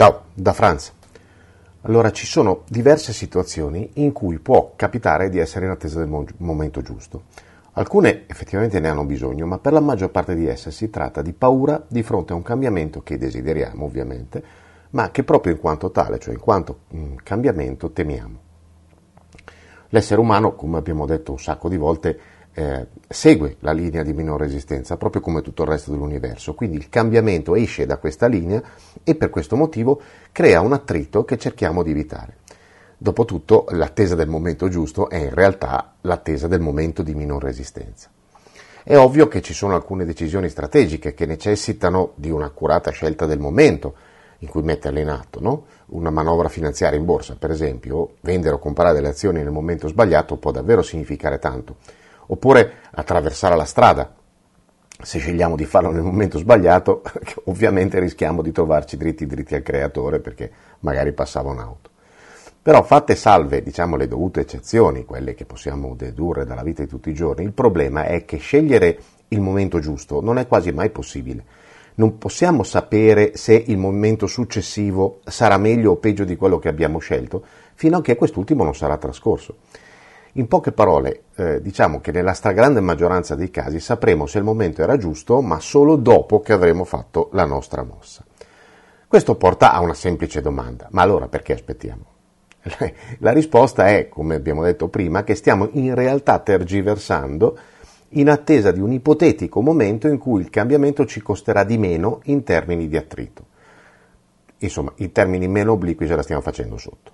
Ciao, da Franz. Allora, ci sono diverse situazioni in cui può capitare di essere in attesa del mo- momento giusto. Alcune effettivamente ne hanno bisogno, ma per la maggior parte di esse si tratta di paura di fronte a un cambiamento che desideriamo, ovviamente, ma che proprio in quanto tale, cioè in quanto mm, cambiamento, temiamo. L'essere umano, come abbiamo detto un sacco di volte, eh, segue la linea di minor resistenza, proprio come tutto il resto dell'universo. Quindi il cambiamento esce da questa linea e per questo motivo crea un attrito che cerchiamo di evitare. Dopotutto l'attesa del momento giusto è in realtà l'attesa del momento di minor resistenza. È ovvio che ci sono alcune decisioni strategiche che necessitano di un'accurata scelta del momento in cui metterle in atto, no? Una manovra finanziaria in borsa, per esempio, vendere o comprare delle azioni nel momento sbagliato può davvero significare tanto oppure attraversare la strada. Se scegliamo di farlo nel momento sbagliato, ovviamente rischiamo di trovarci dritti dritti al creatore perché magari passava un'auto. Però fatte salve, diciamo, le dovute eccezioni, quelle che possiamo dedurre dalla vita di tutti i giorni, il problema è che scegliere il momento giusto non è quasi mai possibile. Non possiamo sapere se il momento successivo sarà meglio o peggio di quello che abbiamo scelto, fino a che quest'ultimo non sarà trascorso. In poche parole, eh, diciamo che nella stragrande maggioranza dei casi sapremo se il momento era giusto, ma solo dopo che avremo fatto la nostra mossa. Questo porta a una semplice domanda, ma allora perché aspettiamo? La risposta è, come abbiamo detto prima, che stiamo in realtà tergiversando in attesa di un ipotetico momento in cui il cambiamento ci costerà di meno in termini di attrito. Insomma, i termini meno obliqui ce la stiamo facendo sotto.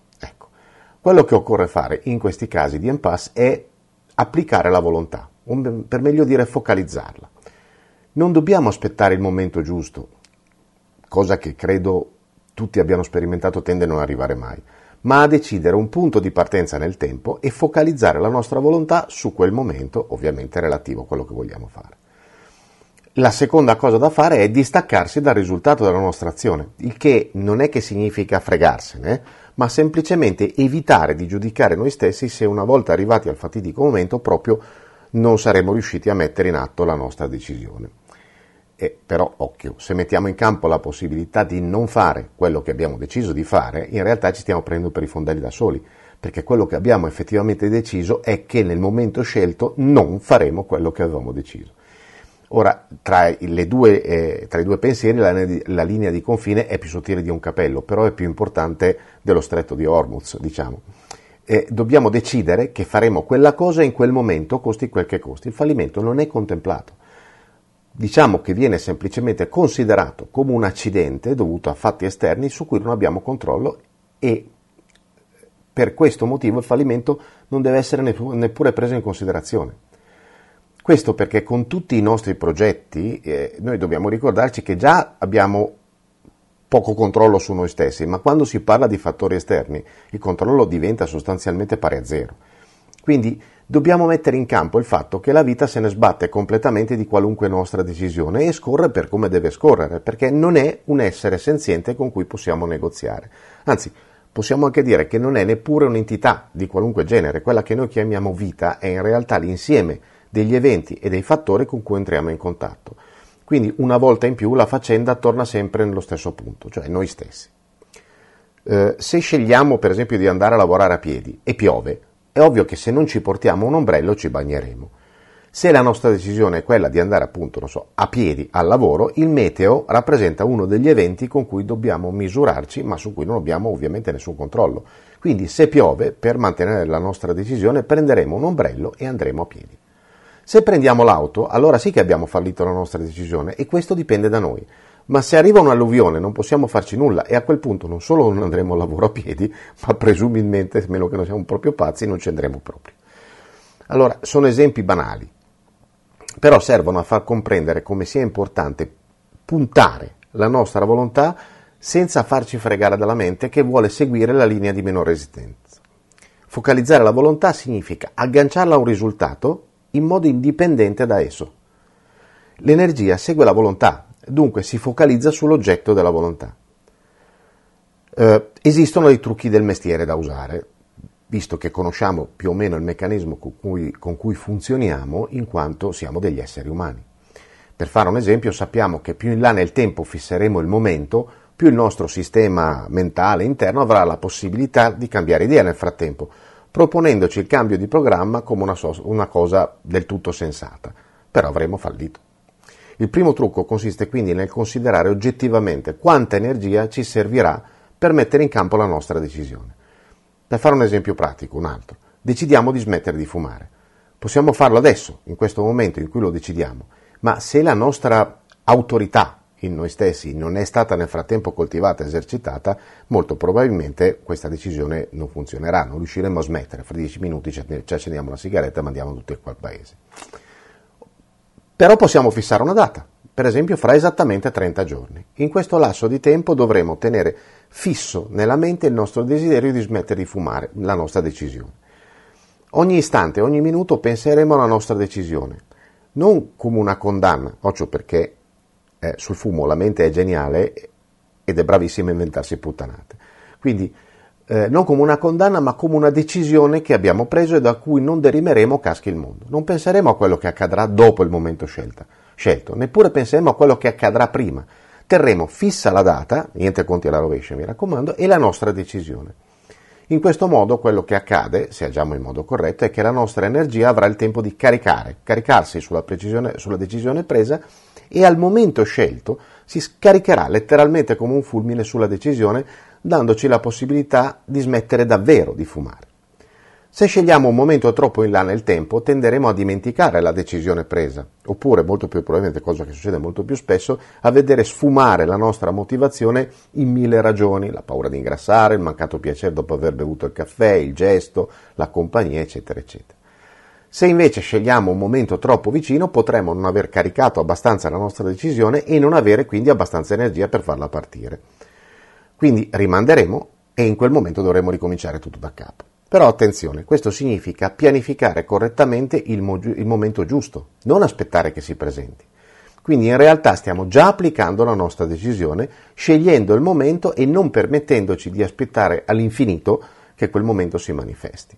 Quello che occorre fare in questi casi di impasse è applicare la volontà, per meglio dire focalizzarla. Non dobbiamo aspettare il momento giusto, cosa che credo tutti abbiano sperimentato tende a non arrivare mai, ma a decidere un punto di partenza nel tempo e focalizzare la nostra volontà su quel momento, ovviamente relativo a quello che vogliamo fare. La seconda cosa da fare è distaccarsi dal risultato della nostra azione, il che non è che significa fregarsene, ma semplicemente evitare di giudicare noi stessi se una volta arrivati al fatidico momento proprio non saremo riusciti a mettere in atto la nostra decisione. E però, occhio, se mettiamo in campo la possibilità di non fare quello che abbiamo deciso di fare, in realtà ci stiamo prendendo per i fondelli da soli, perché quello che abbiamo effettivamente deciso è che nel momento scelto non faremo quello che avevamo deciso. Ora, tra, due, eh, tra i due pensieri la, la, linea di confine è più sottile di un capello, però è più importante dello stretto di Hormuz, diciamo. Eh, dobbiamo decidere che faremo quella cosa in quel momento, costi quel che costi. Il fallimento non è contemplato. Diciamo che viene semplicemente considerato come un accidente dovuto a fatti esterni su cui non abbiamo controllo e per questo motivo il fallimento non deve essere neppure preso in considerazione. Questo perché con tutti i nostri progetti eh, noi dobbiamo ricordarci che già abbiamo poco controllo su noi stessi, ma quando si parla di fattori esterni il controllo diventa sostanzialmente pari a zero. Quindi dobbiamo mettere in campo il fatto che la vita se ne sbatte completamente di qualunque nostra decisione e scorre per come deve scorrere, perché non è un essere senziente con cui possiamo negoziare. Anzi, possiamo anche dire che non è neppure un'entità di qualunque genere, quella che noi chiamiamo vita è in realtà l'insieme degli eventi e dei fattori con cui entriamo in contatto. Quindi una volta in più la faccenda torna sempre nello stesso punto, cioè noi stessi. Eh, se scegliamo per esempio di andare a lavorare a piedi e piove, è ovvio che se non ci portiamo un ombrello ci bagneremo. Se la nostra decisione è quella di andare appunto, so, a piedi al lavoro, il meteo rappresenta uno degli eventi con cui dobbiamo misurarci, ma su cui non abbiamo ovviamente nessun controllo. Quindi se piove, per mantenere la nostra decisione, prenderemo un ombrello e andremo a piedi. Se prendiamo l'auto, allora sì che abbiamo fallito la nostra decisione e questo dipende da noi. Ma se arriva un'alluvione non possiamo farci nulla e a quel punto non solo non andremo al lavoro a piedi, ma presumibilmente, a meno che non siamo proprio pazzi, non ci andremo proprio. Allora, sono esempi banali, però servono a far comprendere come sia importante puntare la nostra volontà senza farci fregare dalla mente che vuole seguire la linea di minor resistenza. Focalizzare la volontà significa agganciarla a un risultato in modo indipendente da esso. L'energia segue la volontà, dunque si focalizza sull'oggetto della volontà. Eh, esistono dei trucchi del mestiere da usare, visto che conosciamo più o meno il meccanismo con cui, con cui funzioniamo in quanto siamo degli esseri umani. Per fare un esempio, sappiamo che più in là nel tempo fisseremo il momento, più il nostro sistema mentale interno avrà la possibilità di cambiare idea nel frattempo, proponendoci il cambio di programma come una, so- una cosa del tutto sensata. Però avremo fallito. Il primo trucco consiste quindi nel considerare oggettivamente quanta energia ci servirà per mettere in campo la nostra decisione. Per fare un esempio pratico, un altro, decidiamo di smettere di fumare. Possiamo farlo adesso, in questo momento in cui lo decidiamo, ma se la nostra autorità in noi stessi non è stata nel frattempo coltivata esercitata, molto probabilmente questa decisione non funzionerà, non riusciremo a smettere. Fra dieci minuti ci accendiamo una sigaretta e mandiamo tutti a quel paese. Però possiamo fissare una data, per esempio fra esattamente 30 giorni. In questo lasso di tempo dovremo tenere fisso nella mente il nostro desiderio di smettere di fumare, la nostra decisione. Ogni istante, ogni minuto penseremo alla nostra decisione, non come una condanna, occhio perché eh, sul fumo la mente è geniale ed è bravissima a inventarsi puttanate. Quindi eh, non come una condanna, ma come una decisione che abbiamo preso e da cui non derimeremo caschi il mondo. Non penseremo a quello che accadrà dopo il momento scelta, scelto, neppure penseremo a quello che accadrà prima. Terremo fissa la data, niente conti alla rovescia mi raccomando, e la nostra decisione. In questo modo quello che accade, se agiamo in modo corretto, è che la nostra energia avrà il tempo di caricare, caricarsi sulla, sulla decisione presa e al momento scelto si scaricherà letteralmente come un fulmine sulla decisione dandoci la possibilità di smettere davvero di fumare. Se scegliamo un momento troppo in là nel tempo, tenderemo a dimenticare la decisione presa, oppure, molto più probabilmente, cosa che succede molto più spesso, a vedere sfumare la nostra motivazione in mille ragioni, la paura di ingrassare, il mancato piacere dopo aver bevuto il caffè, il gesto, la compagnia, eccetera, eccetera. Se invece scegliamo un momento troppo vicino, potremo non aver caricato abbastanza la nostra decisione e non avere quindi abbastanza energia per farla partire. Quindi rimanderemo e in quel momento dovremo ricominciare tutto da capo. Però attenzione, questo significa pianificare correttamente il, mo- il, momento giusto, non aspettare che si presenti. Quindi in realtà stiamo già applicando la nostra decisione, scegliendo il momento e non permettendoci di aspettare all'infinito che quel momento si manifesti.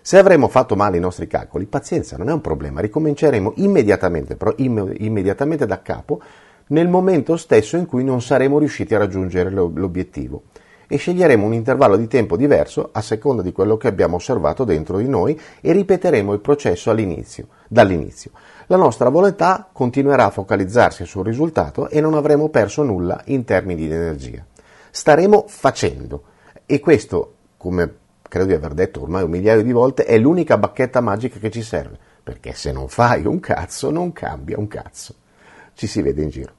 Se avremo fatto male i nostri calcoli, pazienza, non è un problema, ricominceremo immediatamente, però imm- immediatamente da capo nel momento stesso in cui non saremo riusciti a raggiungere l'obiettivo e sceglieremo un intervallo di tempo diverso a seconda di quello che abbiamo osservato dentro di noi e ripeteremo il processo all'inizio, dall'inizio. La nostra volontà continuerà a focalizzarsi sul risultato e non avremo perso nulla in termini di energia. Staremo facendo e questo, come credo di aver detto ormai un migliaio di volte, è l'unica bacchetta magica che ci serve, perché se non fai un cazzo non cambia un cazzo. Ci si vede in giro.